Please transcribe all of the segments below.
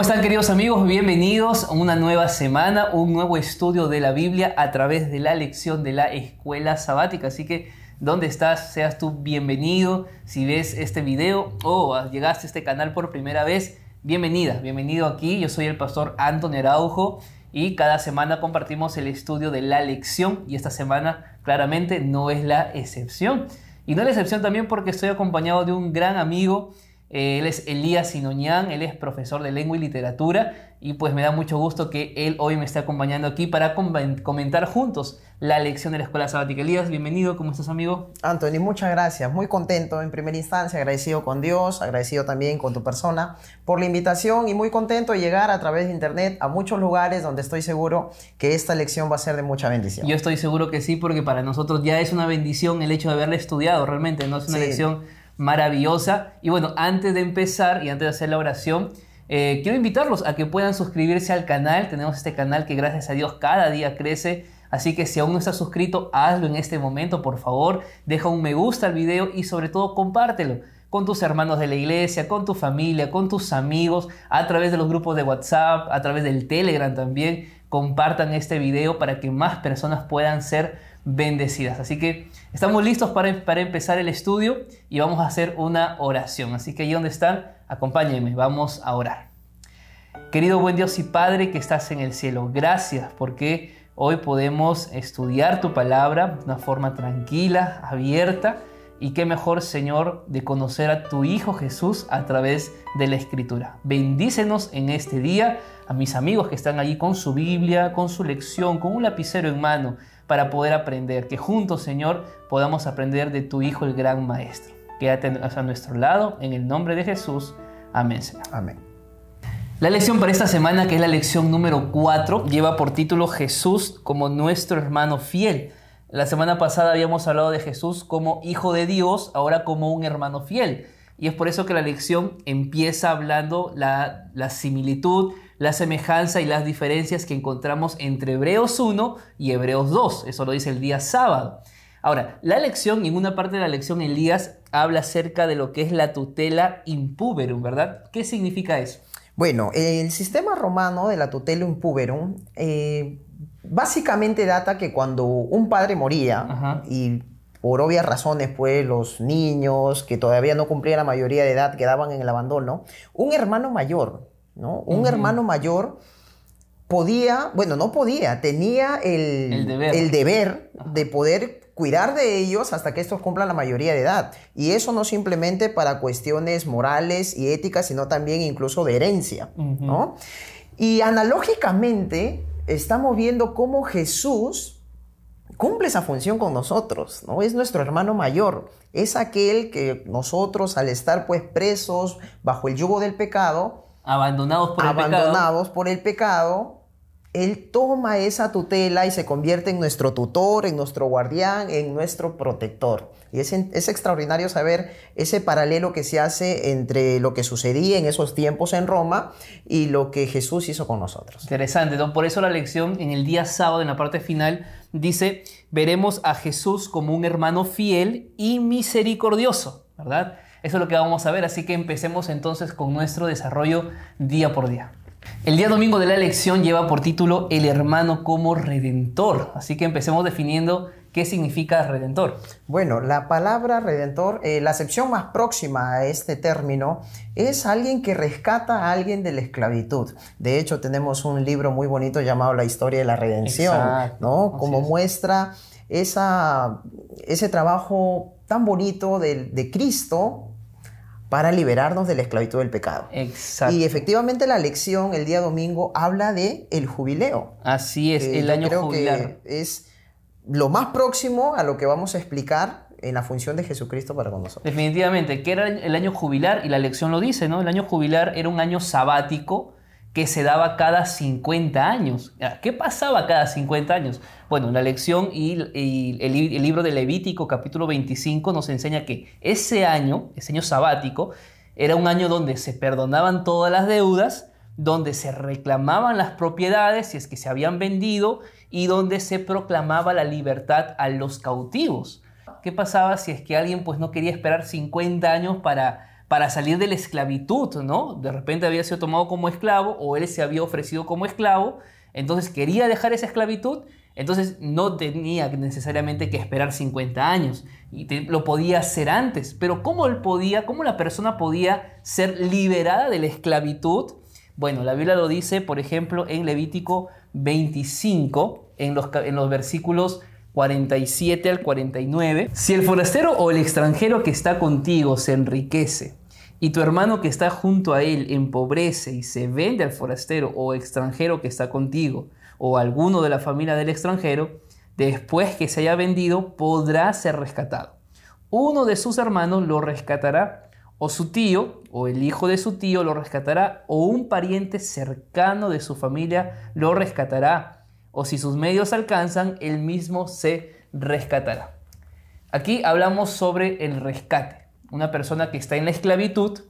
¿Cómo están queridos amigos? Bienvenidos a una nueva semana, un nuevo estudio de la Biblia a través de la lección de la escuela sabática. Así que, ¿dónde estás? Seas tú bienvenido. Si ves este video o llegaste a este canal por primera vez, bienvenida, bienvenido aquí. Yo soy el pastor Antonio Araujo y cada semana compartimos el estudio de la lección y esta semana claramente no es la excepción. Y no la excepción también porque estoy acompañado de un gran amigo él es Elías Sinoñán, él es profesor de lengua y literatura y pues me da mucho gusto que él hoy me esté acompañando aquí para comentar juntos la lección de la Escuela Sabática. Elías, bienvenido, ¿cómo estás amigo? Anthony, muchas gracias, muy contento en primera instancia, agradecido con Dios, agradecido también con tu persona por la invitación y muy contento de llegar a través de internet a muchos lugares donde estoy seguro que esta lección va a ser de mucha bendición. Yo estoy seguro que sí, porque para nosotros ya es una bendición el hecho de haberla estudiado, realmente no es una lección maravillosa. Y bueno, antes de empezar y antes de hacer la oración, eh, quiero invitarlos a que puedan suscribirse al canal. Tenemos este canal que gracias a Dios cada día crece. Así que si aún no estás suscrito, hazlo en este momento, por favor. Deja un me gusta al video y sobre todo compártelo con tus hermanos de la iglesia, con tu familia, con tus amigos, a través de los grupos de WhatsApp, a través del Telegram también. Compartan este video para que más personas puedan ser bendecidas. Así que estamos listos para, para, empezar el estudio y vamos a hacer una oración. Así que ahí donde están, acompáñenme, vamos a orar. Querido buen Dios y Padre que estás en el cielo, gracias porque hoy podemos estudiar tu palabra de una forma tranquila, abierta. Y qué mejor, Señor, de conocer a tu Hijo Jesús a través de la Escritura. Bendícenos en este día a mis amigos que están allí con su Biblia, con su lección, con un lapicero en mano para poder aprender, que juntos, Señor, podamos aprender de tu Hijo, el gran Maestro. Quédate a nuestro lado, en el nombre de Jesús. Amén, Señor. Amén. La lección para esta semana, que es la lección número 4, lleva por título Jesús como nuestro hermano fiel. La semana pasada habíamos hablado de Jesús como hijo de Dios, ahora como un hermano fiel. Y es por eso que la lección empieza hablando la, la similitud, la semejanza y las diferencias que encontramos entre Hebreos 1 y Hebreos 2. Eso lo dice el día sábado. Ahora, la lección, en una parte de la lección, Elías habla acerca de lo que es la tutela impuberum, ¿verdad? ¿Qué significa eso? Bueno, el sistema romano de la tutela impuberum eh, básicamente data que cuando un padre moría y por obvias razones, pues los niños que todavía no cumplían la mayoría de edad quedaban en el abandono, un hermano mayor un hermano mayor podía, bueno, no podía, tenía el, deber, de poder cuidar de ellos hasta que estos cumplan la mayoría de edad. Y eso no simplemente para cuestiones morales y éticas, sino también incluso de herencia, Y analógicamente estamos viendo cómo Jesús cumple esa función con nosotros, ¿no? Es nuestro hermano mayor, es aquel que nosotros al estar pues presos bajo el yugo del pecado, abandonados por el pecado. Por el pecado, Él toma esa tutela y se convierte en nuestro tutor, en nuestro guardián, en nuestro protector. Y es, es, extraordinario saber ese paralelo que se hace entre lo que sucedía en esos tiempos en Roma y lo que Jesús hizo con nosotros. Interesante, ¿no? por eso la lección en el día sábado, en la parte final, dice, veremos a Jesús como un hermano fiel y misericordioso, ¿verdad? Eso es lo que vamos a ver, así que empecemos entonces con nuestro desarrollo día por día. El día domingo de la elección lleva por título El hermano como redentor, así que empecemos definiendo qué significa redentor. Bueno, la palabra redentor, eh, la acepción más próxima a este término es alguien que rescata a alguien de la esclavitud. De hecho, tenemos un libro muy bonito llamado La historia de la redención, ¿no? Como muestra esa, ese trabajo tan bonito de, de Cristo para liberarnos de la esclavitud del pecado. Exacto. Y efectivamente la lección el día domingo habla de el jubileo. Así es, el año creo Que es lo más próximo a lo que vamos a explicar en la función de Jesucristo para con nosotros. Definitivamente, que era el año jubilar y la lección lo dice, ¿no? El año jubilar era un año sabático que se daba cada 50 años. ¿Qué pasaba cada 50 años? Bueno, la lección y, el, libro de Levítico capítulo 25 nos enseña que ese año, ese año sabático, era un año donde se perdonaban todas las deudas, donde se reclamaban las propiedades si es que se habían vendido y donde se proclamaba la libertad a los cautivos. ¿Qué pasaba si es que alguien pues no quería esperar 50 años para para salir de la esclavitud, ¿no? De repente había sido tomado como esclavo o él se había ofrecido como esclavo, entonces quería dejar esa esclavitud, entonces no tenía necesariamente que esperar 50 años y lo podía hacer antes. Pero ¿cómo él podía, cómo la persona podía ser liberada de la esclavitud? Bueno, la Biblia lo dice, por ejemplo, en Levítico 25, en los, en los versículos 47 al 49. Si el forastero o el extranjero que está contigo se enriquece y tu hermano que está junto a él empobrece y se vende al forastero o extranjero que está contigo, o alguno de la familia del extranjero, después que se haya vendido, podrá ser rescatado. Uno de sus hermanos lo rescatará, o su tío, o el hijo de su tío lo rescatará, o un pariente cercano de su familia lo rescatará, o si sus medios alcanzan, él mismo se rescatará. Aquí hablamos sobre el rescate una persona que está en la esclavitud,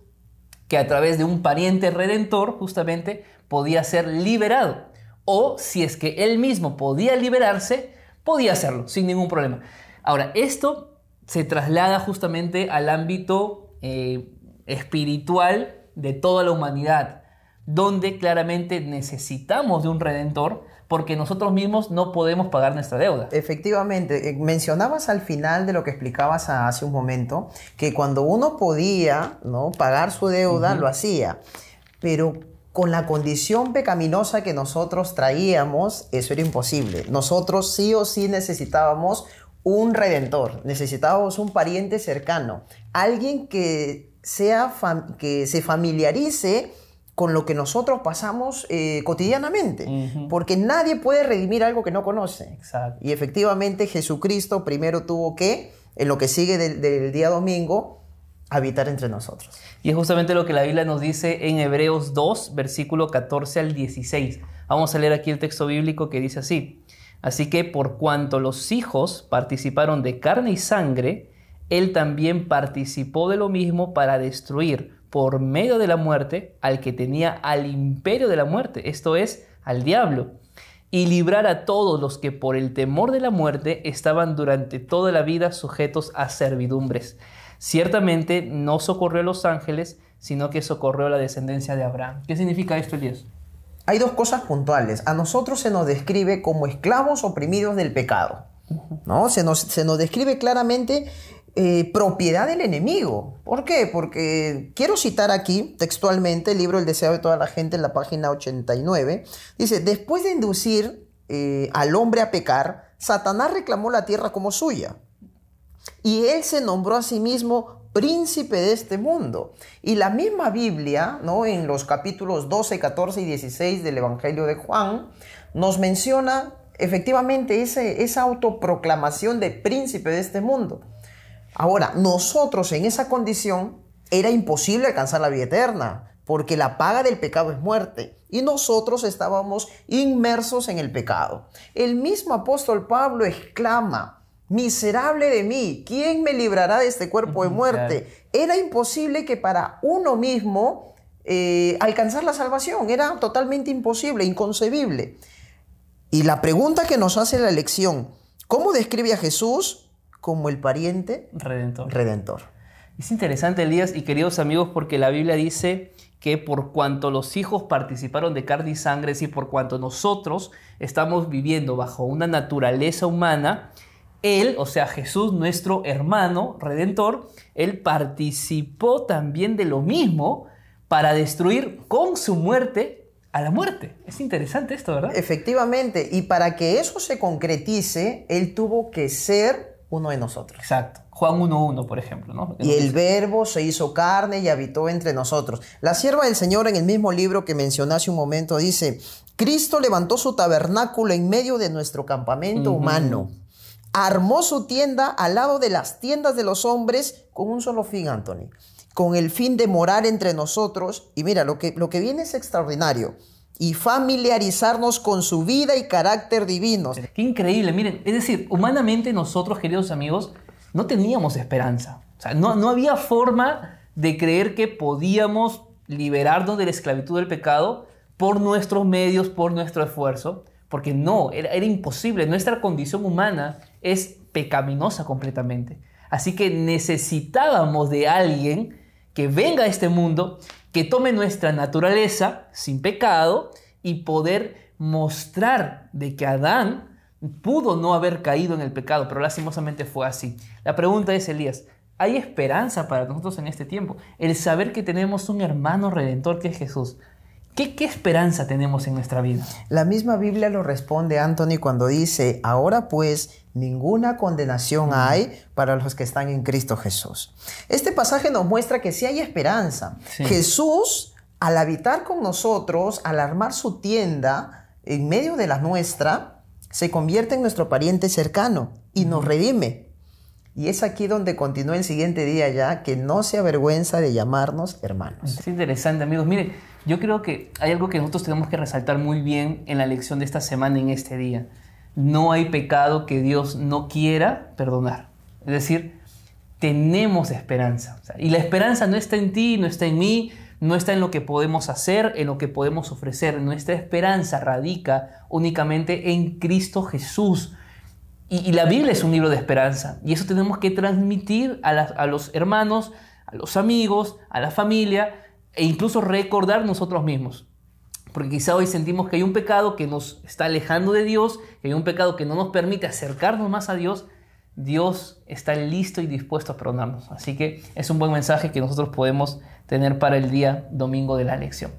que a través de un pariente redentor justamente podía ser liberado. O si es que él mismo podía liberarse, podía hacerlo sin ningún problema. Ahora, esto se traslada justamente al ámbito eh, espiritual de toda la humanidad, donde claramente necesitamos de un redentor porque nosotros mismos no podemos pagar nuestra deuda. Efectivamente, eh, mencionabas al final de lo que explicabas hace un momento, que cuando uno podía ¿no? pagar su deuda, lo hacía, pero con la condición pecaminosa que nosotros traíamos, eso era imposible. Nosotros sí o sí necesitábamos un redentor, necesitábamos un pariente cercano, alguien que, sea que se familiarice con lo que nosotros pasamos eh, cotidianamente, porque nadie puede redimir algo que no conoce. Y efectivamente Jesucristo primero tuvo que, en lo que sigue del, día domingo, habitar entre nosotros. Y es justamente lo que la Biblia nos dice en Hebreos 2, versículo 14 al 16. Vamos a leer aquí el texto bíblico que dice así. Así que por cuanto los hijos participaron de carne y sangre, él también participó de lo mismo para destruir por medio de la muerte al que tenía al imperio de la muerte, esto es, al diablo, y librar a todos los que por el temor de la muerte estaban durante toda la vida sujetos a servidumbres. Ciertamente no socorrió a los ángeles, sino que socorrió a la descendencia de Abraham. ¿Qué significa esto, Elías? Hay dos cosas puntuales. A nosotros se nos describe como esclavos oprimidos del pecado. ¿no? Se, nos, se nos describe claramente eh, propiedad del enemigo. ¿Por qué? Porque quiero citar aquí textualmente el libro El deseo de toda la gente en la página 89. Dice, después de inducir eh, al hombre a pecar, Satanás reclamó la tierra como suya. Y él se nombró a sí mismo príncipe de este mundo. Y la misma Biblia, ¿no? en los capítulos 12, 14 y 16 del Evangelio de Juan, nos menciona efectivamente ese, esa autoproclamación de príncipe de este mundo. Ahora, nosotros en esa condición era imposible alcanzar la vida eterna, porque la paga del pecado es muerte, y nosotros estábamos inmersos en el pecado. El mismo apóstol Pablo exclama, miserable de mí, ¿quién me librará de este cuerpo de muerte? Era imposible que para uno mismo eh, alcanzar la salvación, era totalmente imposible, inconcebible. Y la pregunta que nos hace la lección, ¿cómo describe a Jesús? Como el pariente redentor. redentor. Es interesante, Elías y queridos amigos, porque la Biblia dice que por cuanto los hijos participaron de carne y sangre, es decir, por cuanto nosotros estamos viviendo bajo una naturaleza humana, Él, o sea, Jesús, nuestro hermano redentor, Él participó también de lo mismo para destruir con su muerte a la muerte. Es interesante esto, ¿verdad? Efectivamente, y para que eso se concretice, Él tuvo que ser uno de nosotros. Exacto. Juan 1.1, por ejemplo. ¿no? Y el verbo se hizo carne y habitó entre nosotros. La sierva del Señor en el mismo libro que mencioné hace un momento dice, Cristo levantó su tabernáculo en medio de nuestro campamento humano. Armó su tienda al lado de las tiendas de los hombres con un solo fin, Anthony. Con el fin de morar entre nosotros. Y mira, lo que, lo que viene es extraordinario y familiarizarnos con su vida y carácter divinos. Qué increíble, miren, es decir, humanamente nosotros, queridos amigos, no teníamos esperanza. O sea, no, no había forma de creer que podíamos liberarnos de la esclavitud del pecado por nuestros medios, por nuestro esfuerzo, porque no, era, era imposible. Nuestra condición humana es pecaminosa completamente. Así que necesitábamos de alguien que venga a este mundo, que tome nuestra naturaleza sin pecado y poder mostrar de que Adán pudo no haber caído en el pecado, pero lastimosamente fue así. La pregunta es, Elías, ¿hay esperanza para nosotros en este tiempo? El saber que tenemos un hermano redentor que es Jesús. ¿Qué, ¿Qué, esperanza tenemos en nuestra vida? La misma Biblia lo responde Anthony cuando dice, ahora pues ninguna condenación hay para los que están en Cristo Jesús. Este pasaje nos muestra que sí hay esperanza. Jesús, al habitar con nosotros, al armar su tienda en medio de la nuestra, se convierte en nuestro pariente cercano y nos redime. Y es aquí donde continúa el siguiente día ya, que no se avergüenza de llamarnos hermanos. Es interesante, amigos. Mire, yo creo que hay algo que nosotros tenemos que resaltar muy bien en la lección de esta semana, en este día. No hay pecado que Dios no quiera perdonar. Es decir, tenemos esperanza. y la esperanza no está en ti, no está en mí, no está en lo que podemos hacer, en lo que podemos ofrecer. Nuestra esperanza radica únicamente en Cristo Jesús. Y, la Biblia es un libro de esperanza. Y eso tenemos que transmitir a, a los hermanos, a los amigos, a la familia e incluso recordar nosotros mismos. Porque quizá hoy sentimos que hay un pecado que nos está alejando de Dios, que hay un pecado que no nos permite acercarnos más a Dios. Dios está listo y dispuesto a perdonarnos. Así que es un buen mensaje que nosotros podemos tener para el día domingo de la lección.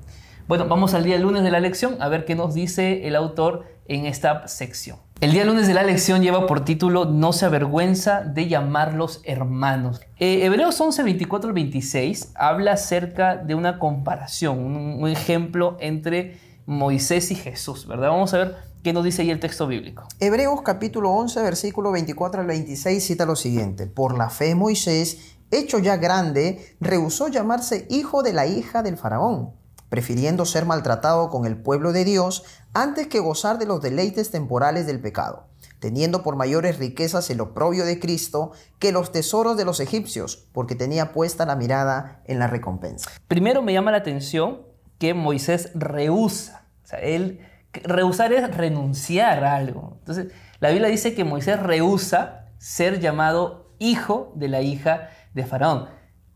Bueno, vamos al día lunes de la lección a ver qué nos dice el autor en esta sección. El día lunes de la lección lleva por título No se avergüenza de llamarlos hermanos. Eh, Hebreos 11, 24 al 26 habla acerca de una comparación, un, ejemplo entre Moisés y Jesús, ¿verdad? Vamos a ver qué nos dice ahí el texto bíblico. Hebreos capítulo 11, versículo 24 al 26 cita lo siguiente. Por la fe Moisés, hecho ya grande, rehusó llamarse hijo de la hija del faraón prefiriendo ser maltratado con el pueblo de Dios antes que gozar de los deleites temporales del pecado, teniendo por mayores riquezas el oprobio de Cristo que los tesoros de los egipcios, porque tenía puesta la mirada en la recompensa. Primero me llama la atención que Moisés rehúsa, o sea, él rehusar es renunciar a algo. Entonces, la Biblia dice que Moisés rehúsa ser llamado hijo de la hija de Faraón.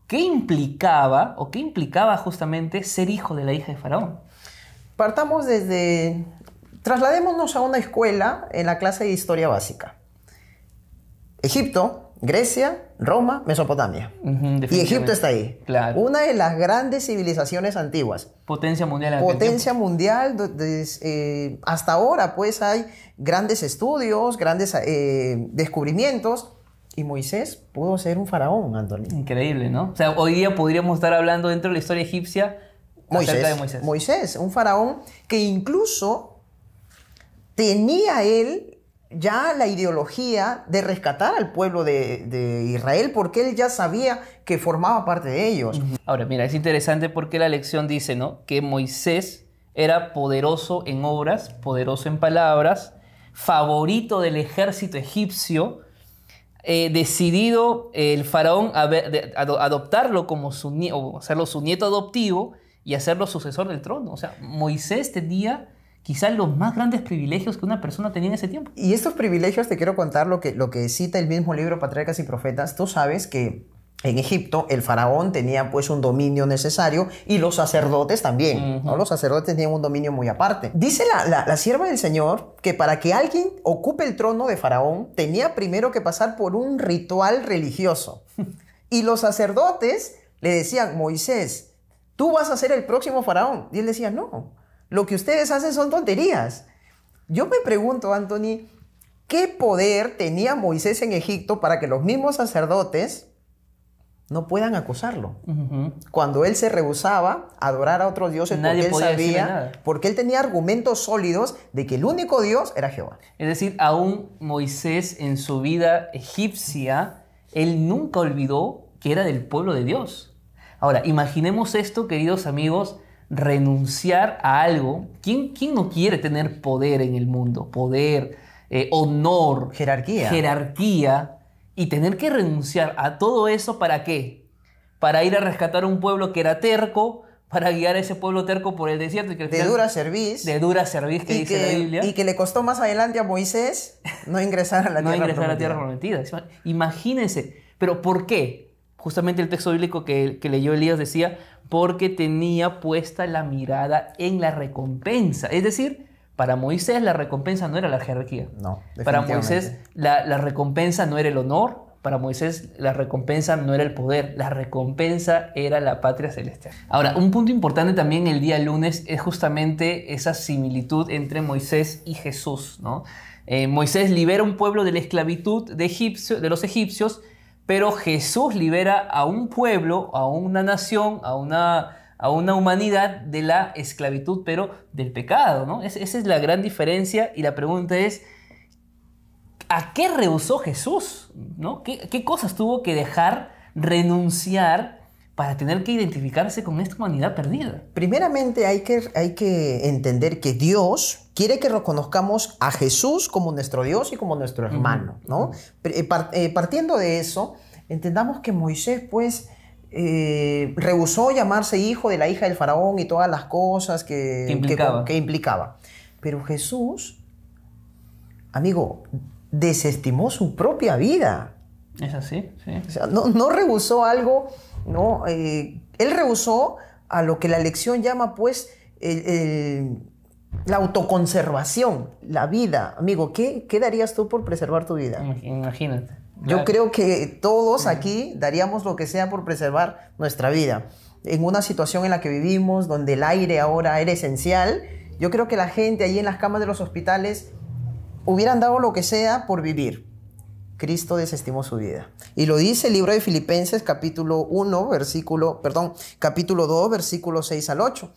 ¿Qué implicaba o qué implicaba justamente ser hijo de la hija de Faraón? Partamos desde... Trasladémonos a una escuela en la clase de historia básica. Egipto, Grecia, Roma, Mesopotamia. y Egipto está ahí. Claro. Una de las grandes civilizaciones antiguas. Potencia mundial. Potencia mundial. Eh, hasta ahora, pues, hay grandes estudios, grandes eh, descubrimientos y Moisés pudo ser un faraón, Antonio. Increíble, ¿no? O sea, hoy día podríamos estar hablando dentro de la historia egipcia Moisés, de Moisés. Moisés, un faraón que incluso tenía él ya la ideología de rescatar al pueblo de, Israel porque él ya sabía que formaba parte de ellos. Ahora, mira, es interesante porque la lección dice, ¿no? Que Moisés era poderoso en obras, poderoso en palabras, favorito del ejército egipcio, eh, decidido el faraón adoptarlo como su nieto, hacerlo su nieto adoptivo y hacerlo sucesor del trono. O sea, Moisés tenía quizás los más grandes privilegios que una persona tenía en ese tiempo. Y estos privilegios te quiero contar lo que, lo que cita el mismo libro Patriarcas y Profetas. Tú sabes que en Egipto el faraón tenía pues un dominio necesario y los sacerdotes también. ¿no? Los sacerdotes tenían un dominio muy aparte. Dice la, la, sierva del Señor que para que alguien ocupe el trono de faraón tenía primero que pasar por un ritual religioso. y los sacerdotes le decían, Moisés, tú vas a ser el próximo faraón. Y él decía, no, lo que ustedes hacen son tonterías. Yo me pregunto, Anthony, ¿qué poder tenía Moisés en Egipto para que los mismos sacerdotes no puedan acusarlo. Cuando él se rehusaba a adorar a otros dioses porque él sabía, porque él tenía argumentos sólidos de que el único Dios era Jehová. Es decir, aún Moisés en su vida egipcia, él nunca olvidó que era del pueblo de Dios. Ahora, imaginemos esto, queridos amigos, renunciar a algo. ¿Quién, quién no quiere tener poder en el mundo? Poder, eh, honor, jerarquía. Jerarquía y tener que renunciar a todo eso para qué? Para ir a rescatar a un pueblo que era terco, para guiar a ese pueblo terco por el desierto. Y que de dura serviz. De dura serviz que dice la Biblia. Y que le costó más adelante a Moisés no ingresar a la no tierra ingresar a la tierra prometida. Imagínense. Pero ¿por qué? justamente el texto bíblico que, que leyó Elías decía, porque tenía puesta la mirada en la recompensa. Es decir, para Moisés la recompensa no era la jerarquía. No, Para Moisés la, la, recompensa no era el honor. Para Moisés la recompensa no era el poder. La recompensa era la patria celestial. Ahora, un punto importante también el día lunes es justamente esa similitud entre Moisés y Jesús. ¿no? Eh, Moisés libera un pueblo de la esclavitud de, egipcio, de los egipcios, pero Jesús libera a un pueblo, a una nación, a una a una humanidad de la esclavitud, pero del pecado, ¿no? esa es la gran diferencia y la pregunta es, ¿a qué rehusó Jesús? ¿no? ¿Qué, cosas tuvo que dejar, renunciar para tener que identificarse con esta humanidad perdida? Primeramente hay que, hay que entender que Dios quiere que reconozcamos a Jesús como nuestro Dios y como nuestro hermano, ¿no? Eh, eh, partiendo de eso, entendamos que Moisés, pues, eh, rehusó llamarse hijo de la hija del faraón y todas las cosas que, que, implicaba. Pero Jesús, amigo, desestimó su propia vida. Es así, sí. O sea, no, no rehusó algo, no, eh, él rehusó a lo que la lección llama, pues, la autoconservación, la vida. Amigo, ¿qué, ¿qué darías tú por preservar tu vida? Imagínate. Yo creo que todos aquí daríamos lo que sea por preservar nuestra vida. En una situación en la que vivimos, donde el aire ahora era esencial, yo creo que la gente allí en las camas de los hospitales hubieran dado lo que sea por vivir. Cristo desestimó su vida. Y lo dice el libro de Filipenses capítulo 1, versículo, perdón, capítulo 2, versículo 6 al 8.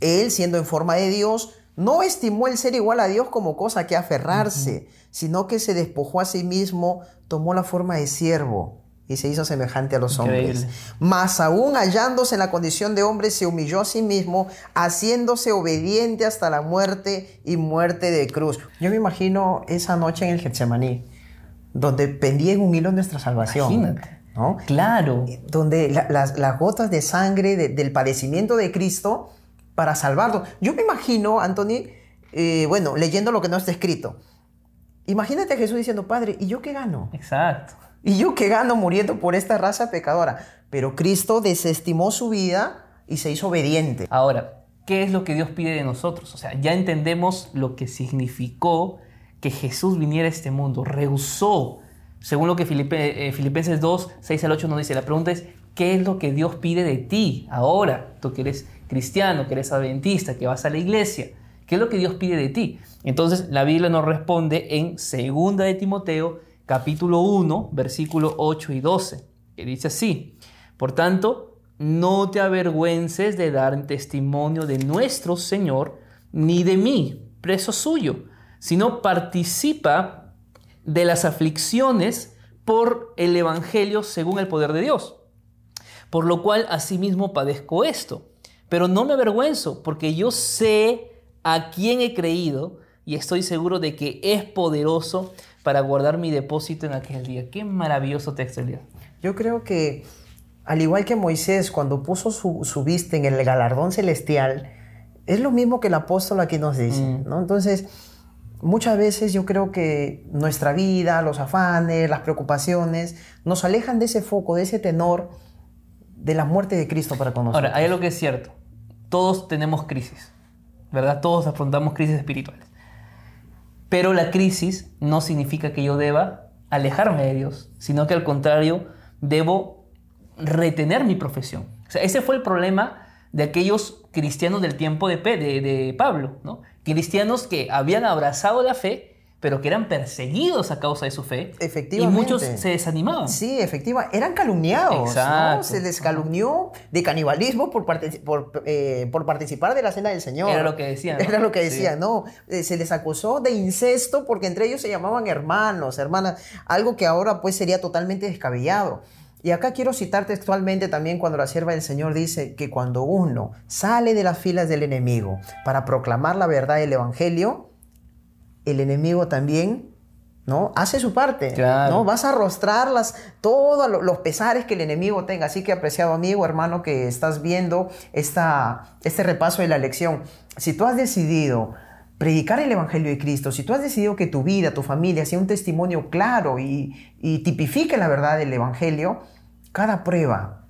Él, siendo en forma de Dios, no estimó el ser igual a Dios como cosa que aferrarse, sino que se despojó a sí mismo, tomó la forma de siervo y se hizo semejante a los hombres. Mas aún hallándose en la condición de hombre, se humilló a sí mismo, haciéndose obediente hasta la muerte y muerte de cruz. Yo me imagino esa noche en el Getsemaní, donde pendía en un hilo nuestra salvación. Imagínate. ¿no? Claro. Donde las, gotas de sangre del padecimiento de Cristo para salvarlo. Yo me imagino, Anthony, eh, bueno, leyendo lo que no está escrito, Imagínate a Jesús diciendo, Padre, ¿y yo qué gano? Exacto. ¿Y yo qué gano muriendo por esta raza pecadora? Pero Cristo desestimó su vida y se hizo obediente. Ahora, ¿qué es lo que Dios pide de nosotros? O sea, ya entendemos lo que significó que Jesús viniera a este mundo, rehusó, según lo que eh, Filipenses 2, 6 al 8 nos dice. La pregunta es, ¿qué es lo que Dios pide de ti ahora? Tú que eres cristiano, que eres adventista, que vas a la iglesia. ¿Qué es lo que Dios pide de ti? Entonces la Biblia nos responde en 2 de Timoteo capítulo 1 versículo 8 y 12, que dice así, por tanto, no te avergüences de dar testimonio de nuestro Señor, ni de mí, preso suyo, sino participa de las aflicciones por el Evangelio según el poder de Dios. Por lo cual asimismo padezco esto. Pero no me avergüenzo, porque yo sé a quién he creído y estoy seguro de que es poderoso para guardar mi depósito en aquel día. Qué maravilloso texto, Elías. Yo creo que, al igual que Moisés, cuando puso su, vista en el galardón celestial, es lo mismo que el apóstol aquí nos dice, mm. ¿no? Entonces, muchas veces yo creo que nuestra vida, los afanes, las preocupaciones, nos alejan de ese foco, de ese tenor de la muerte de Cristo para con nosotros. Ahora, hay algo que es cierto. Todos tenemos crisis, ¿verdad? Todos afrontamos crisis espirituales. Pero la crisis no significa que yo deba alejarme de Dios, sino que al contrario, debo retener mi profesión. O sea, ese fue el problema de aquellos cristianos del tiempo de, de Pablo, ¿no? Cristianos que habían abrazado la fe, pero que eran perseguidos a causa de su fe. Efectivamente. Y muchos se desanimaban. Sí, efectivamente. Eran calumniados. Exacto. Se les calumnió de canibalismo por, por, eh, por, participar de la cena del Señor. Era lo que decían. Era lo que decían, ¿no? Eh, se les acusó de incesto porque entre ellos se llamaban hermanos, hermanas. Algo que ahora pues sería totalmente descabellado. Y acá quiero citar textualmente también cuando la sierva del Señor dice que cuando uno sale de las filas del enemigo para proclamar la verdad del Evangelio, el enemigo también ¿no? Hace su parte, ¿no? Vas a arrostrar todos los pesares que el enemigo tenga. Así que, apreciado amigo, hermano, que estás viendo esta, este repaso de la lección, si tú has decidido predicar el Evangelio de Cristo, si tú has decidido que tu vida, tu familia sea un testimonio claro y, y tipifique la verdad del Evangelio, cada prueba,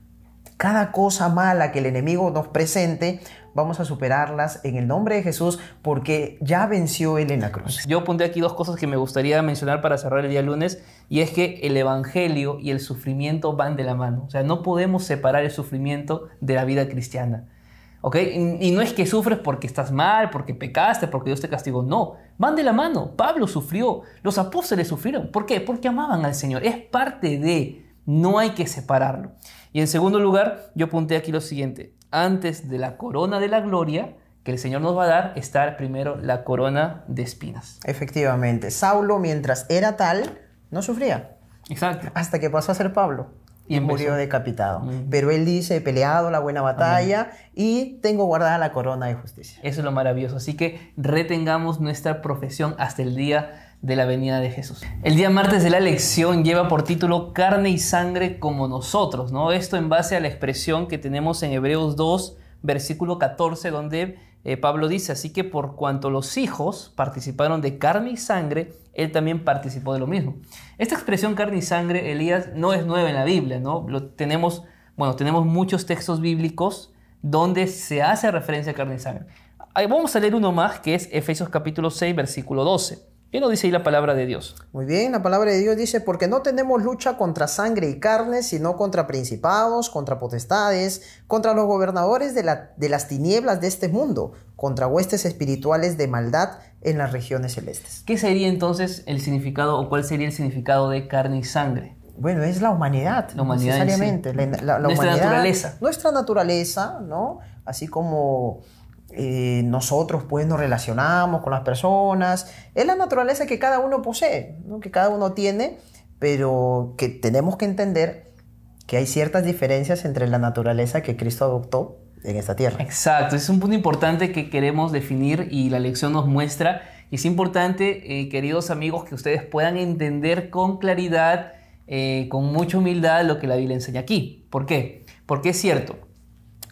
cada cosa mala que el enemigo nos presente, vamos a superarlas en el nombre de Jesús porque ya venció Él en la cruz. Yo apunté aquí dos cosas que me gustaría mencionar para cerrar el día lunes y es que el Evangelio y el sufrimiento van de la mano. O sea, no podemos separar el sufrimiento de la vida cristiana. ¿Ok? Y no es que sufres porque estás mal, porque pecaste, porque Dios te castigó. No, van de la mano. Pablo sufrió, los apóstoles sufrieron. ¿Por qué? Porque amaban al Señor. Es parte de, no hay que separarlo. Y en segundo lugar, yo apunté aquí lo siguiente antes de la corona de la gloria que el Señor nos va a dar, está primero la corona de espinas. Efectivamente, Saulo mientras era tal, no sufría. Exacto. Hasta que pasó a ser Pablo. Y, murió decapitado. Pero él dice, he peleado la buena batalla y tengo guardada la corona de justicia. Eso es lo maravilloso. Así que retengamos nuestra profesión hasta el día de la venida de Jesús. El día martes de la lección lleva por título carne y sangre como nosotros, ¿no? Esto en base a la expresión que tenemos en Hebreos 2, versículo 14, donde eh, Pablo dice, así que por cuanto los hijos participaron de carne y sangre, él también participó de lo mismo. Esta expresión carne y sangre, Elías, no es nueva en la Biblia, ¿no? Lo tenemos, bueno, tenemos muchos textos bíblicos donde se hace referencia a carne y sangre. vamos a leer uno más que es Efesios capítulo 6, versículo 12. ¿Qué nos dice ahí la palabra de Dios? Muy bien, la palabra de Dios dice, porque no tenemos lucha contra sangre y carne, sino contra principados, contra potestades, contra los gobernadores de, la, de las tinieblas de este mundo, contra huestes espirituales de maldad en las regiones celestes. ¿Qué sería entonces el significado o cuál sería el significado de carne y sangre? Bueno, es la humanidad, la humanidad necesariamente. La, nuestra naturaleza. Nuestra naturaleza, ¿no? Así como eh, nosotros pues nos relacionamos con las personas. Es la naturaleza que cada uno posee, que cada uno tiene, pero que tenemos que entender que hay ciertas diferencias entre la naturaleza que Cristo adoptó en esta tierra. Exacto, es un punto importante que queremos definir y la lección nos muestra. Y es importante, eh, queridos amigos, que ustedes puedan entender con claridad, eh, con mucha humildad lo que la Biblia enseña aquí. ¿Por qué? Porque es cierto,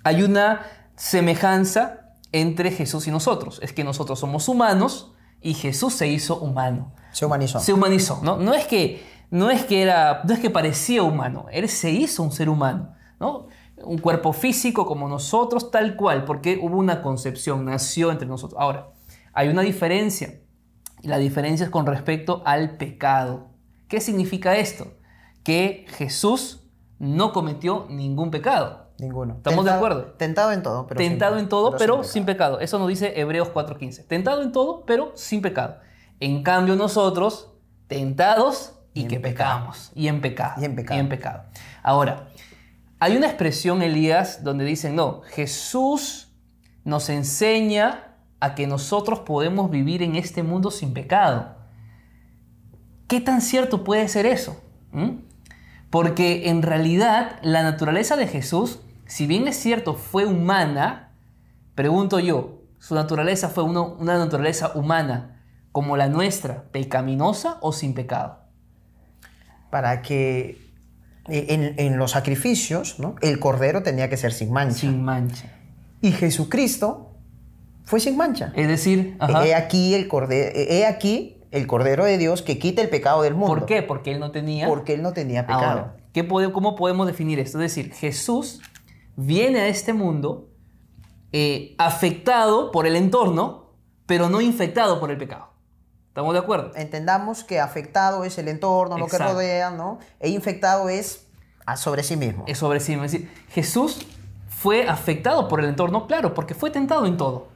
hay una semejanza entre Jesús y nosotros. Es que nosotros somos humanos y Jesús se hizo humano. Se humanizó. Se humanizó, ¿no? No es que, no es que, era, no es que parecía humano, Él se hizo un ser humano, ¿no? Un cuerpo físico como nosotros, tal cual, porque hubo una concepción, nació entre nosotros. Ahora, hay una diferencia, y la diferencia es con respecto al pecado. ¿Qué significa esto? Que Jesús no cometió ningún pecado. Ninguno. ¿Estamos de acuerdo? Tentado en todo, pero Tentado en todo, pero, sin, pecado. Eso nos dice Hebreos 4.15. Tentado en todo, pero sin pecado. En cambio nosotros, tentados y, que pecamos. Y en pecado. Y en pecado. Y en pecado. Ahora, hay una expresión, Elías, donde dicen, no, Jesús nos enseña a que nosotros podemos vivir en este mundo sin pecado. ¿Qué tan cierto puede ser eso? ¿Mm? Porque en realidad la naturaleza de Jesús si bien es cierto, fue humana, pregunto yo, ¿su naturaleza fue una naturaleza humana como la nuestra, pecaminosa o sin pecado? Para que eh, en, los sacrificios, ¿no? el cordero tenía que ser sin mancha. Sin mancha. Y Jesucristo fue sin mancha. Es decir, he aquí el cordero, he aquí el cordero de Dios que quita el pecado del mundo. ¿Por qué? Porque él no tenía. Porque él no tenía pecado. ¿qué ¿cómo podemos definir esto? Es decir, Jesús viene a este mundo eh, afectado por el entorno, pero no infectado por el pecado. ¿Estamos de acuerdo? Entendamos que afectado es el entorno, lo que rodea, ¿no? E infectado es sobre sí mismo. Es sobre sí mismo. Es decir, Jesús fue afectado por el entorno, claro, porque fue tentado en todo,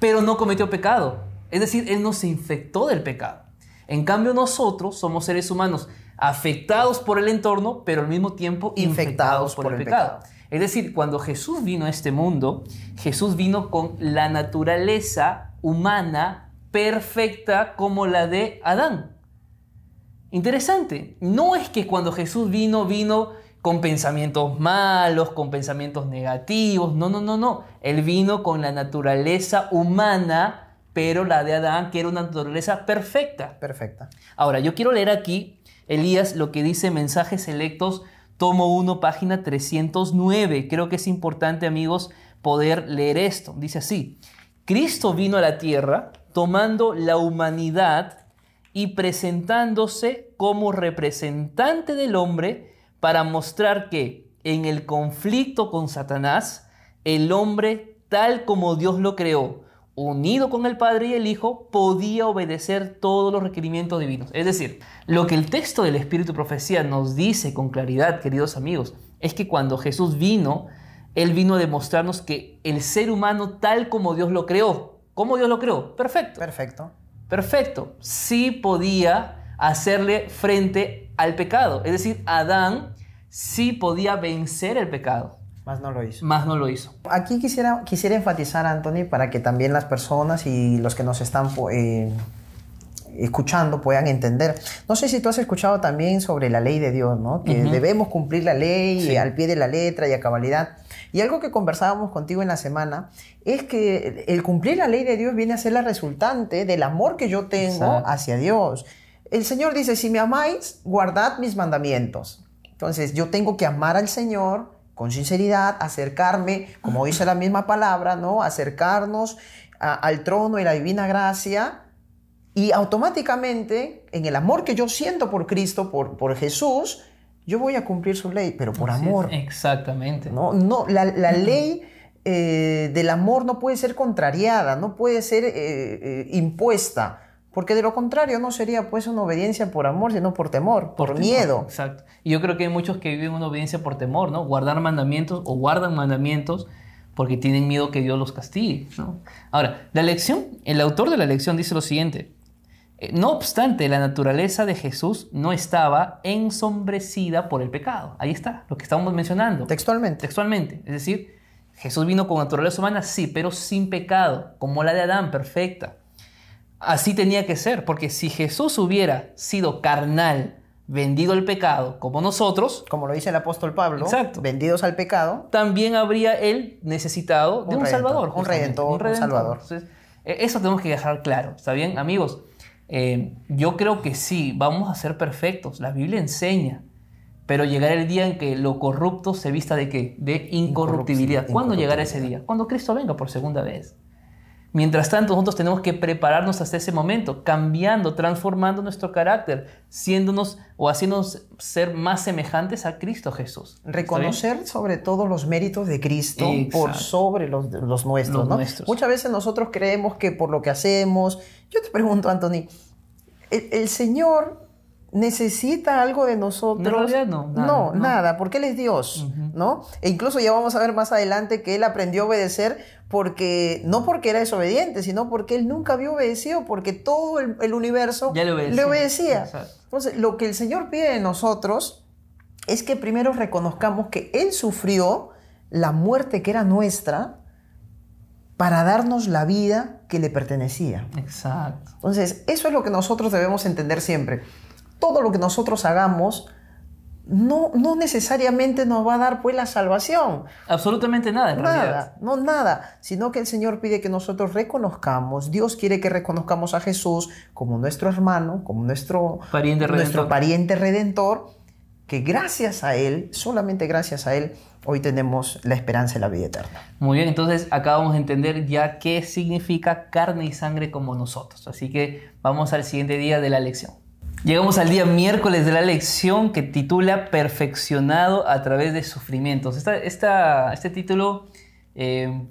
pero no cometió pecado. Es decir, Él no se infectó del pecado. En cambio, nosotros somos seres humanos afectados por el entorno, pero al mismo tiempo infectados, por, el, pecado. Es decir, cuando Jesús vino a este mundo, Jesús vino con la naturaleza humana perfecta como la de Adán. Interesante, no es que cuando Jesús vino, vino con pensamientos malos, con pensamientos negativos, no, no, no, no. Él vino con la naturaleza humana, pero la de Adán, que era una naturaleza perfecta. Perfecta. Ahora, yo quiero leer aquí, Elías, lo que dice Mensajes Selectos tomo 1, página 309. Creo que es importante, amigos, poder leer esto. Dice así, Cristo vino a la tierra tomando la humanidad y presentándose como representante del hombre para mostrar que en el conflicto con Satanás, el hombre, tal como Dios lo creó, unido con el Padre y el Hijo, podía obedecer todos los requerimientos divinos. Es decir, lo que el texto del Espíritu Profecía nos dice con claridad, queridos amigos, es que cuando Jesús vino, Él vino a demostrarnos que el ser humano tal como Dios lo creó, ¿cómo Dios lo creó? Perfecto. Perfecto. Perfecto. Sí podía hacerle frente al pecado. Es decir, Adán sí podía vencer el pecado. Más no lo hizo. Más no lo hizo. Aquí quisiera, quisiera enfatizar, Anthony, para que también las personas y los que nos están eh, escuchando puedan entender. No sé si tú has escuchado también sobre la ley de Dios, ¿no? Que debemos cumplir la ley al pie de la letra y a cabalidad. Y algo que conversábamos contigo en la semana es que el cumplir la ley de Dios viene a ser la resultante del amor que yo tengo hacia Dios. El Señor dice, si me amáis, guardad mis mandamientos. Entonces yo tengo que amar al Señor, con sinceridad, acercarme, como dice la misma palabra, ¿no? Acercarnos al trono y la divina gracia y automáticamente, en el amor que yo siento por Cristo, por, por Jesús, yo voy a cumplir su ley, pero por amor. Exactamente. No, no la, ley eh, del amor no puede ser contrariada, no puede ser eh, eh, impuesta. Porque de lo contrario no sería pues una obediencia por amor, sino por temor, por, miedo. Exacto. Y yo creo que hay muchos que viven una obediencia por temor, ¿no? Guardar mandamientos o guardan mandamientos porque tienen miedo que Dios los castigue, ¿no? Ahora, la lección, el autor de la lección dice lo siguiente. Eh, no obstante, la naturaleza de Jesús no estaba ensombrecida por el pecado. Ahí está, lo que estamos mencionando. Textualmente. Textualmente. Es decir, Jesús vino con naturaleza humana, sí, pero sin pecado, como la de Adán, perfecta. Así tenía que ser, porque si Jesús hubiera sido carnal, vendido al pecado, como nosotros, como lo dice el apóstol Pablo, vendidos al pecado, también habría él necesitado de un, salvador, un redentor, un, salvador. E, eso tenemos que dejar claro, ¿está bien, amigos? Eh, yo creo que sí, vamos a ser perfectos, la Biblia enseña, pero llegará el día en que lo corrupto se vista de qué? De incorruptibilidad. ¿Cuándo llegará ese día? Cuando Cristo venga por segunda vez. Mientras tanto, nosotros tenemos que prepararnos hasta ese momento, cambiando, transformando nuestro carácter, siéndonos o haciéndonos ser más semejantes a Cristo Jesús. Reconocer sobre todo los méritos de Cristo por sobre los, nuestros. Muchas veces nosotros creemos que por lo que hacemos, yo te pregunto, Anthony, el Señor necesita algo de nosotros. no. Nada, no, nada, porque Él es Dios, ¿no? E incluso ya vamos a ver más adelante que Él aprendió a obedecer porque, no porque era desobediente, sino porque Él nunca había obedecido, porque todo el, universo le obedecía. Entonces, lo que el Señor pide de nosotros es que primero reconozcamos que Él sufrió la muerte que era nuestra para darnos la vida que le pertenecía. Exacto. Entonces, eso es lo que nosotros debemos entender siempre todo lo que nosotros hagamos no, no necesariamente nos va a dar pues la salvación. Absolutamente nada, en nada, No nada, sino que el Señor pide que nosotros reconozcamos, Dios quiere que reconozcamos a Jesús como nuestro hermano, como nuestro pariente nuestro pariente redentor, que gracias a Él, solamente gracias a Él, hoy tenemos la esperanza de la vida eterna. Muy bien, entonces acá vamos a entender ya qué significa carne y sangre como nosotros. Así que vamos al siguiente día de la lección. Llegamos al día miércoles de la lección que titula Perfeccionado a través de sufrimientos. este título eh,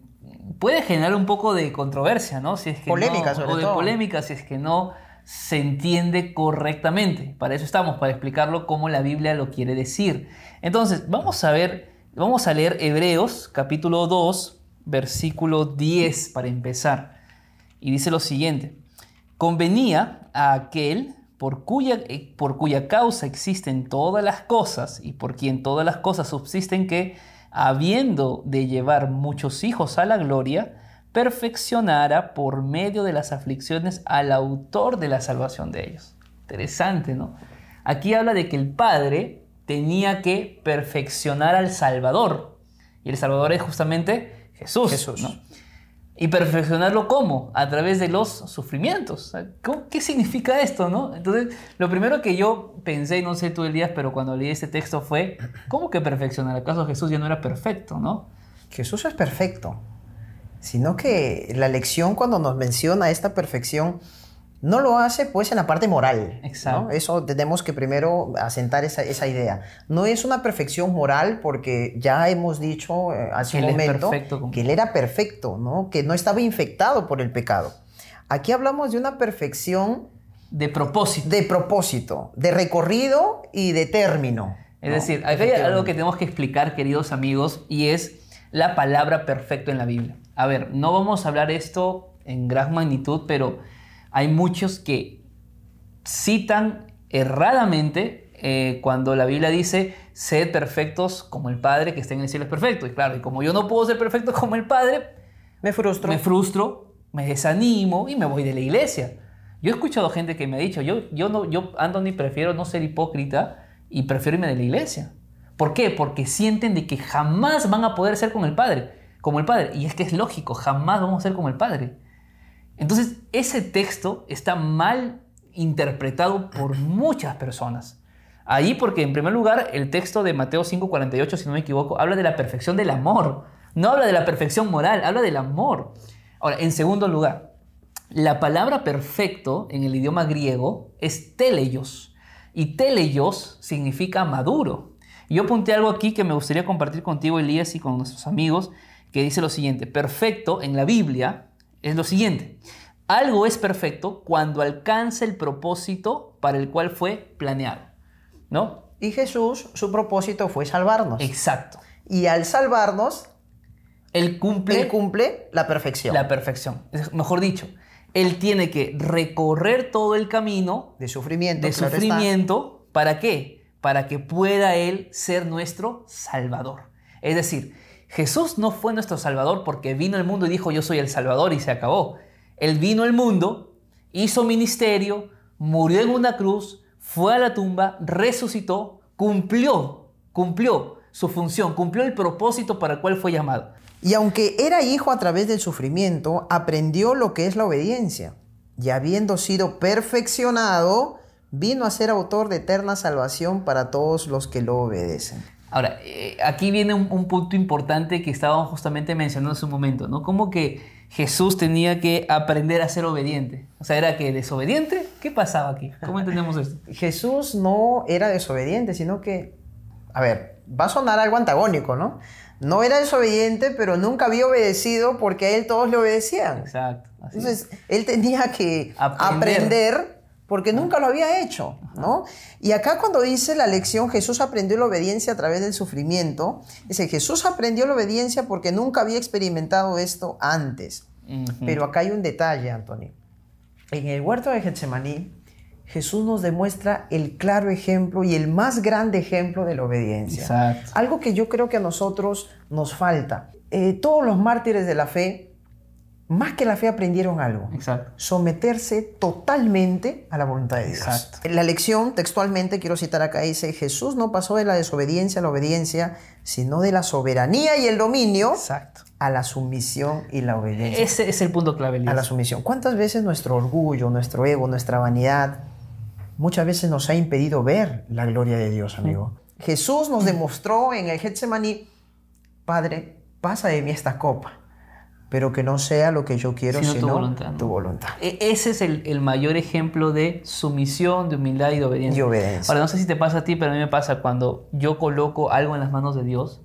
puede generar un poco de controversia, ¿no? Si es que polémica, o de polémica si es que no se entiende correctamente. Para eso estamos, para explicarlo como la Biblia lo quiere decir. Entonces, vamos a ver, vamos a leer Hebreos capítulo 2, versículo 10 para empezar. Y dice lo siguiente, convenía a aquel por cuya, eh, por cuya causa existen todas las cosas y por quien todas las cosas subsisten que, habiendo de llevar muchos hijos a la gloria, perfeccionara por medio de las aflicciones al autor de la salvación de ellos. Interesante, ¿no? Aquí habla de que el Padre tenía que perfeccionar al Salvador. Y el Salvador es justamente Jesús. Jesús. ¿no? ¿Y perfeccionarlo cómo? A través de los sufrimientos. ¿Qué significa esto, no? Entonces, lo primero que yo pensé, no sé tú Elías, pero cuando leí este texto fue, ¿cómo que perfeccionar? ¿Acaso Jesús ya no era perfecto, no? Jesús es perfecto, sino que la lección cuando nos menciona esta perfección no lo hace pues en la parte moral. Exacto. Eso tenemos que primero asentar esa, esa, idea. No es una perfección moral porque ya hemos dicho eh, hace un momento que él era perfecto, ¿no? que no estaba infectado por el pecado. Aquí hablamos de una perfección de propósito. De propósito, de recorrido y de término. Es decir, hay algo que tenemos que explicar, queridos amigos, y es la palabra perfecto en la Biblia. A ver, no vamos a hablar esto en gran magnitud, pero hay muchos que citan erradamente eh, cuando la Biblia dice, sed perfectos como el Padre que está en el cielo es perfecto. Y claro, y como yo no puedo ser perfecto como el Padre, me frustro. Me frustro, me desanimo y me voy de la iglesia. Yo he escuchado gente que me ha dicho, yo, yo, no, yo Anthony, prefiero no ser hipócrita y prefiero irme de la iglesia. ¿Por qué? Porque sienten de que jamás van a poder ser con el Padre, como el Padre. Y es que es lógico, jamás vamos a ser como el Padre. Entonces, ese texto está mal interpretado por muchas personas. Ahí porque, en primer lugar, el texto de Mateo 5:48, si no me equivoco, habla de la perfección del amor. No habla de la perfección moral, habla del amor. Ahora, en segundo lugar, la palabra perfecto en el idioma griego es teleios. Y teleios significa maduro. Yo apunté algo aquí que me gustaría compartir contigo, Elías, y con nuestros amigos, que dice lo siguiente. Perfecto en la Biblia es lo siguiente. Algo es perfecto cuando alcanza el propósito para el cual fue planeado. ¿No? Y Jesús, su propósito fue salvarnos. Exacto. Y al salvarnos, Él cumple, él cumple la perfección. La perfección. Mejor dicho, él tiene que recorrer todo el camino de sufrimiento. De sufrimiento. ¿Para qué? Para que pueda Él ser nuestro Salvador. Es decir, Jesús no fue nuestro Salvador porque vino al mundo y dijo yo soy el Salvador y se acabó. Él vino al mundo, hizo ministerio, murió en una cruz, fue a la tumba, resucitó, cumplió, cumplió su función, cumplió el propósito para el cual fue llamado. Y aunque era hijo a través del sufrimiento, aprendió lo que es la obediencia. Y habiendo sido perfeccionado, vino a ser autor de eterna salvación para todos los que lo obedecen. Ahora, eh, aquí viene un, punto importante que estábamos justamente mencionando hace un momento, ¿no? Como que Jesús tenía que aprender a ser obediente. O sea, ¿era que desobediente? ¿Qué pasaba aquí? ¿Cómo entendemos esto? Jesús no era desobediente, sino que, a ver, va a sonar algo antagónico, ¿no? no era desobediente, pero nunca había obedecido porque a él todos le obedecían. Exacto. Entonces, él tenía que aprender. Porque nunca lo había hecho, ¿no? Y acá cuando dice la lección, Jesús aprendió la obediencia a través del sufrimiento, dice, Jesús aprendió la obediencia porque nunca había experimentado esto antes. Pero acá hay un detalle, Antonio. En el huerto de Getsemaní, Jesús nos demuestra el claro ejemplo y el más grande ejemplo de la obediencia. Exacto. Algo que yo creo que a nosotros nos falta. Eh, todos los mártires de la fe, más que la fe, aprendieron algo. Exacto. Someterse totalmente a la voluntad de Dios. Exacto. La lección, textualmente, quiero citar acá, dice, Jesús no pasó de la desobediencia a la obediencia, sino de la soberanía y el dominio Exacto. a la sumisión y la obediencia. Ese es el punto clave. A la sumisión. ¿Cuántas veces nuestro orgullo, nuestro ego, nuestra vanidad muchas veces nos ha impedido ver la gloria de Dios, amigo. Jesús nos demostró en el Getsemaní, Padre, pasa de mí esta copa, pero que no sea lo que yo quiero, sino, tu, voluntad, e, ese es el, mayor ejemplo de sumisión, de humildad y de obediencia. Y obediencia. Ahora, no sé si te pasa a ti, pero a mí me pasa cuando yo coloco algo en las manos de Dios,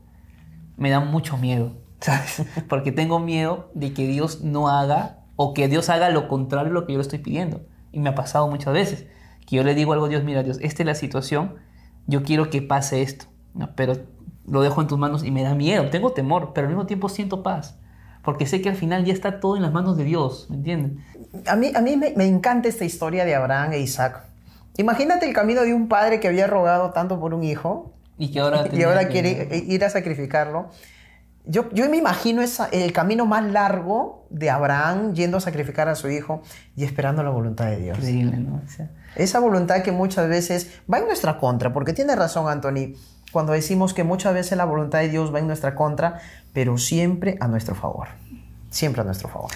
me da mucho miedo, ¿sabes? Porque tengo miedo de que Dios no haga o que Dios haga lo contrario a lo que yo le estoy pidiendo. Y me ha pasado muchas veces que yo le digo algo a Dios, mira Dios, esta es la situación, yo quiero que pase esto, pero lo dejo en tus manos y me da miedo, tengo temor, pero al mismo tiempo siento paz, porque sé que al final ya está todo en las manos de Dios, ¿me entienden? A mí, a mí me, me encanta esta historia de Abraham e Isaac. Imagínate el camino de un padre que había rogado tanto por un hijo y que ahora, y ahora quiere ir a sacrificarlo. Yo, yo me imagino esa, el camino más largo de Abraham yendo a sacrificar a su hijo y esperando la voluntad de Dios. Increíble, ¿no? esa voluntad que muchas veces va en nuestra contra, porque tiene razón Anthony cuando decimos que muchas veces la voluntad de Dios va en nuestra contra, pero siempre a nuestro favor. Siempre a nuestro favor.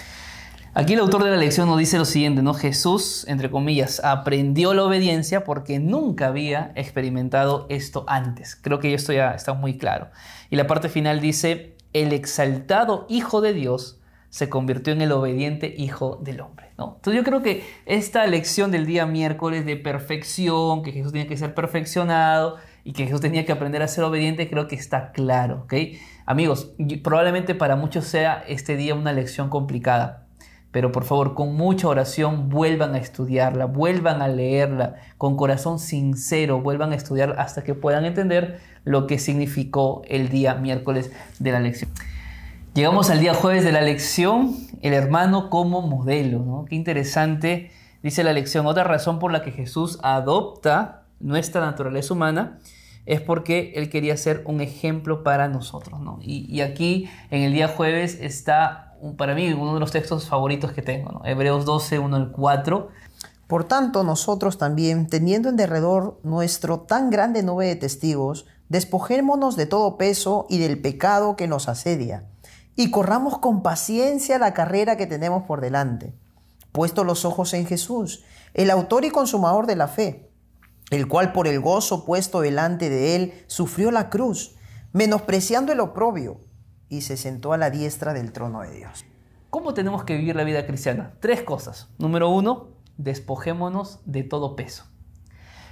Aquí el autor de la lección nos dice lo siguiente, ¿no? Jesús, entre comillas, aprendió la obediencia porque nunca había experimentado esto antes. Creo que esto ya está muy claro. Y la parte final dice, el exaltado Hijo de Dios se convirtió en el obediente Hijo del Hombre. ¿no? Entonces yo creo que esta lección del día miércoles de perfección, que Jesús tenía que ser perfeccionado y que Jesús tenía que aprender a ser obediente, creo que está claro. ¿okay? Amigos, probablemente para muchos sea este día una lección complicada. Pero por favor, con mucha oración, vuelvan a estudiarla, vuelvan a leerla, con corazón sincero, vuelvan a estudiar hasta que puedan entender lo que significó el día miércoles de la lección. Llegamos al día jueves de la lección, el hermano como modelo, ¿no? Qué interesante, dice la lección. Otra razón por la que Jesús adopta nuestra naturaleza humana es porque Él quería ser un ejemplo para nosotros, ¿no? Y, aquí en el día jueves está, para mí, uno de los textos favoritos que tengo, ¿no? Hebreos 12, 1 al 4. Por tanto, nosotros también, teniendo en derredor nuestro tan grande nube de testigos, despojémonos de todo peso y del pecado que nos asedia y corramos con paciencia la carrera que tenemos por delante, puesto los ojos en Jesús, el autor y consumador de la fe, el cual por el gozo puesto delante de él sufrió la cruz, menospreciando el oprobio, y se sentó a la diestra del trono de Dios. ¿Cómo tenemos que vivir la vida cristiana? Tres cosas. Número uno, despojémonos de todo peso.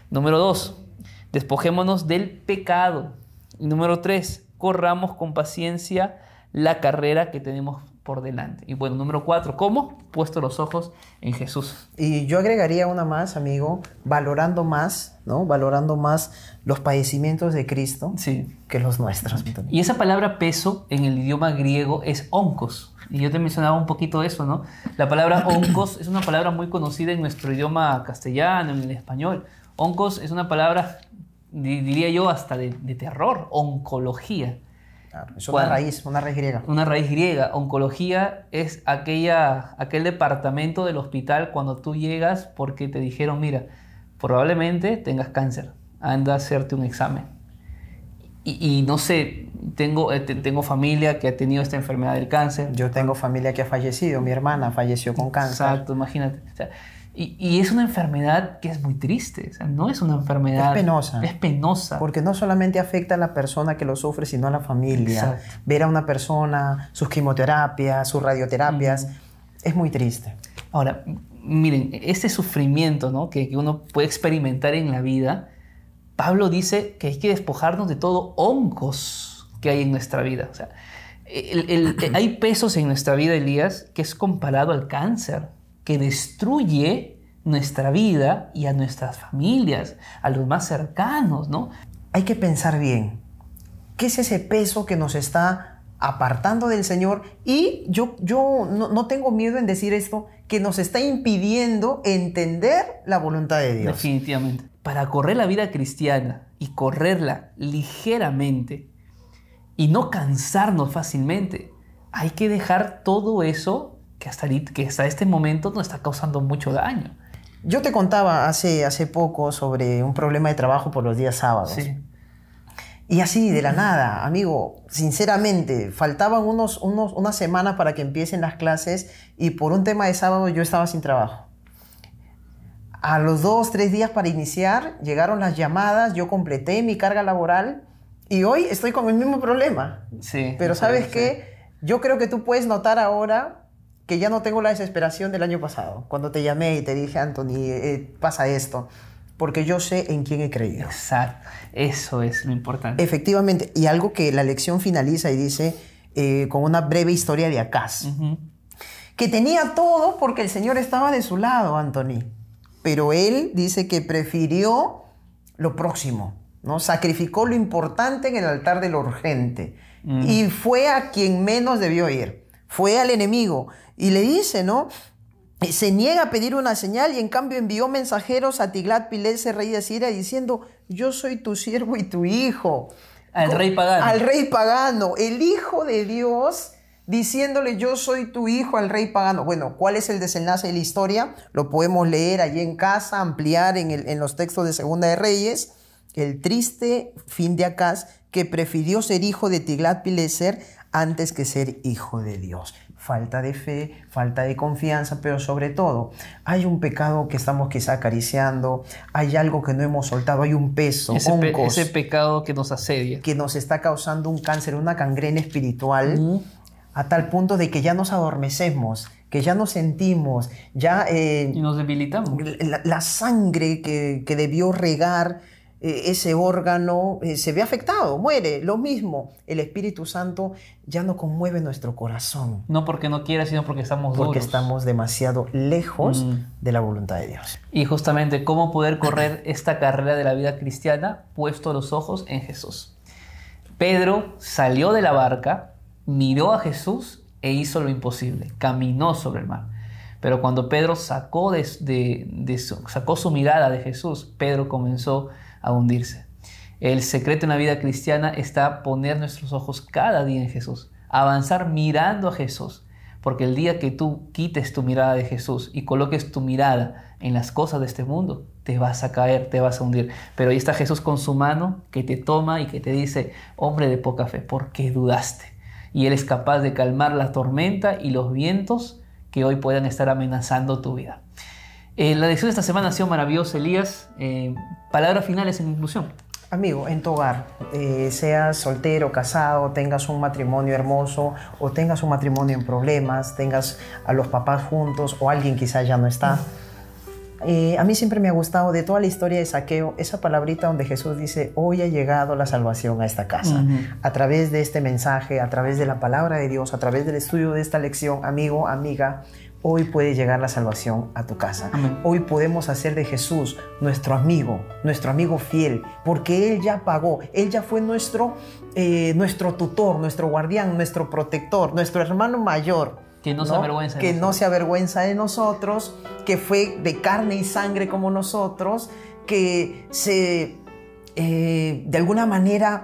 Número dos, despojémonos del pecado. Y número tres, corramos con paciencia la carrera que tenemos por delante. Y bueno, número cuatro, ¿cómo? Puesto los ojos en Jesús. Y yo agregaría una más, amigo, valorando más, ¿no? Valorando más los padecimientos de Cristo sí. que los nuestros. Y esa palabra peso en el idioma griego es oncos. Y yo te mencionaba un poquito eso, ¿no? La palabra oncos es una palabra muy conocida en nuestro idioma castellano, en el español. Oncos es una palabra, diría yo, hasta de, de terror, oncología es una raíz, una raíz griega. Una raíz griega. Oncología es aquella, aquel departamento del hospital cuando tú llegas porque te dijeron, mira, probablemente tengas cáncer, anda a hacerte un examen. Y, no sé, tengo, eh, tengo familia que ha tenido esta enfermedad del cáncer. Yo tengo familia que ha fallecido, mi hermana falleció con cáncer. Exacto, imagínate. Y, es una enfermedad que es muy triste, no es una enfermedad... Es penosa. Es penosa. Porque no solamente afecta a la persona que lo sufre, sino a la familia. Ver a una persona, sus quimioterapias, sus radioterapias, es muy triste. Ahora, miren, este sufrimiento ¿no? que, uno puede experimentar en la vida, Pablo dice que hay que despojarnos de todo hongos que hay en nuestra vida. O sea, hay pesos en nuestra vida, Elías, que es comparado al cáncer que destruye nuestra vida y a nuestras familias, a los más cercanos, ¿no? Hay que pensar bien, ¿qué es ese peso que nos está apartando del Señor? Y yo, yo no, tengo miedo en decir esto, que nos está impidiendo entender la voluntad de Dios. Definitivamente. Para correr la vida cristiana y correrla ligeramente y no cansarnos fácilmente, hay que dejar todo eso que hasta, que hasta este momento nos está causando mucho daño. Yo te contaba hace, hace poco sobre un problema de trabajo por los días sábados. Sí. Y así, de la nada, amigo, sinceramente, faltaban unos, unos, unas semanas para que empiecen las clases y por un tema de sábado yo estaba sin trabajo. A los dos, tres días para iniciar, llegaron las llamadas, yo completé mi carga laboral y hoy estoy con el mismo problema. Sí. Pero ¿sabes qué? Yo creo que tú puedes notar ahora que ya no tengo la desesperación del año pasado, cuando te llamé y te dije, Anthony, eh, pasa esto, porque yo sé en quién he creído. Exacto, eso es lo importante. Efectivamente, y algo que la lección finaliza y dice eh, con una breve historia de Acaz, que tenía todo porque el Señor estaba de su lado, Anthony, pero él dice que prefirió lo próximo, ¿no? Sacrificó lo importante en el altar de lo urgente y fue a quien menos debió ir, fue al enemigo y le dice, ¿no? Se niega a pedir una señal y en cambio envió mensajeros a Tiglat Pileser, rey de Siria, diciendo, yo soy tu siervo y tu hijo. Al rey pagano. Al rey pagano, el hijo de Dios diciéndole yo soy tu hijo al rey pagano. Bueno, ¿cuál es el desenlace de la historia? Lo podemos leer allí en casa, ampliar en, en los textos de Segunda de Reyes. El triste fin de Acaz que prefirió ser hijo de Tiglat Pileser antes que ser hijo de Dios falta de fe, falta de confianza, pero sobre todo hay un pecado que estamos quizá acariciando, hay algo que no hemos soltado, hay un peso, ese, ese pecado que nos asedia. Que nos está causando un cáncer, una cangrena espiritual. a tal punto de que ya nos adormecemos, que ya nos sentimos, ya... Eh, y nos debilitamos. La, sangre que, que, debió regar ese órgano eh, se ve afectado, muere. Lo mismo, el Espíritu Santo ya no conmueve nuestro corazón. No porque no quiera, sino porque estamos Porque estamos demasiado lejos mm. de la voluntad de Dios. Y justamente, ¿cómo poder correr esta carrera de la vida cristiana puesto los ojos en Jesús? Pedro salió de la barca, miró a Jesús e hizo lo imposible, caminó sobre el mar. Pero cuando Pedro sacó, de, sacó su mirada de Jesús, Pedro comenzó a hundirse. El secreto en la vida cristiana está poner nuestros ojos cada día en Jesús, avanzar mirando a Jesús, porque el día que tú quites tu mirada de Jesús y coloques tu mirada en las cosas de este mundo, te vas a caer, te vas a hundir. Pero ahí está Jesús con su mano que te toma y que te dice, hombre de poca fe, ¿por qué dudaste? y Él es capaz de calmar la tormenta y los vientos que hoy puedan estar amenazando tu vida. Eh, la lección de esta semana ha sido maravillosa, Elías. Eh, palabras finales en conclusión. Amigo, en tu hogar, eh, seas soltero, casado, tengas un matrimonio hermoso o tengas un matrimonio en problemas, tengas a los papás juntos o alguien quizás ya no está. Eh, a mí siempre me ha gustado de toda la historia de saqueo esa palabrita donde Jesús dice, hoy ha llegado la salvación a esta casa. A través de este mensaje, a través de la palabra de Dios, a través del estudio de esta lección, amigo, amiga, hoy puede llegar la salvación a tu casa. Hoy podemos hacer de Jesús nuestro amigo, nuestro amigo fiel, porque Él ya pagó, Él ya fue nuestro, eh, nuestro tutor, nuestro guardián, nuestro protector, nuestro hermano mayor. Que no, se avergüenza. Que no se avergüenza de nosotros, que fue de carne y sangre como nosotros, que se, eh, de alguna manera,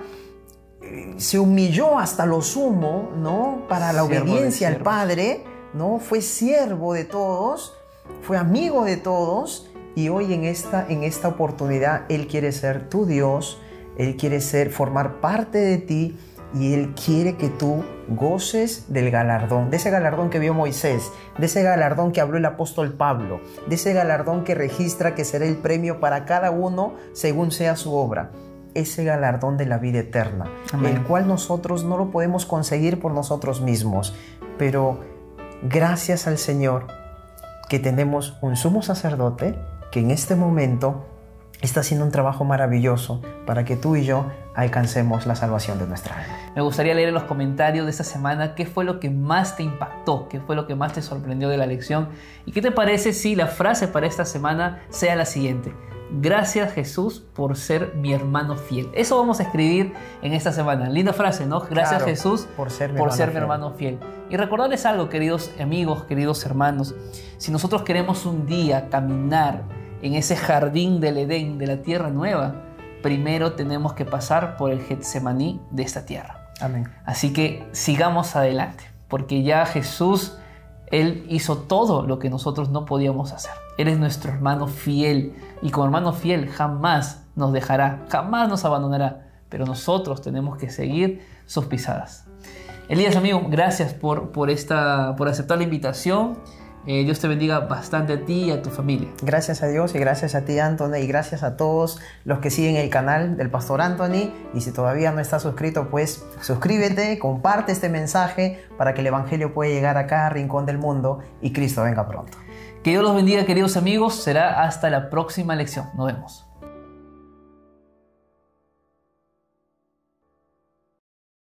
eh, se humilló hasta lo sumo, ¿no? Para la obediencia al Padre, ¿no? Fue siervo de todos, fue amigo de todos, y hoy en esta, en esta oportunidad Él quiere ser tu Dios, Él quiere ser, formar parte de ti, y Él quiere que tú goces del galardón, de ese galardón que vio Moisés, de ese galardón que habló el apóstol Pablo, de ese galardón que registra que será el premio para cada uno según sea su obra. Ese galardón de la vida eterna, el cual nosotros no lo podemos conseguir por nosotros mismos, pero gracias al Señor que tenemos un sumo sacerdote que en este momento está haciendo un trabajo maravilloso para que tú y yo alcancemos la salvación de nuestra alma. Me gustaría leer en los comentarios de esta semana qué fue lo que más te impactó, qué fue lo que más te sorprendió de la lección y qué te parece si la frase para esta semana sea la siguiente. Gracias Jesús por ser mi hermano fiel. Eso vamos a escribir en esta semana. Linda frase, ¿no? Gracias Jesús por ser, mi, por hermano ser mi hermano fiel. Y recordarles algo, queridos amigos, queridos hermanos. Si nosotros queremos un día caminar en ese jardín del Edén, de la tierra nueva, primero tenemos que pasar por el Getsemaní de esta tierra. Amén. Así que sigamos adelante, porque ya Jesús, Él hizo todo lo que nosotros no podíamos hacer. Él es nuestro hermano fiel y como hermano fiel jamás nos dejará, jamás nos abandonará, pero nosotros tenemos que seguir sus pisadas. Elías, amigo, gracias por, por, esta, por aceptar la invitación. Eh, Dios te bendiga bastante a ti y a tu familia. Gracias a Dios y gracias a ti, Anthony, y gracias a todos los que siguen el canal del Pastor Anthony. Y si todavía no estás suscrito, pues suscríbete, comparte este mensaje para que el Evangelio pueda llegar a cada rincón del mundo y Cristo venga pronto. Que Dios los bendiga, queridos amigos. Será hasta la próxima lección. Nos vemos.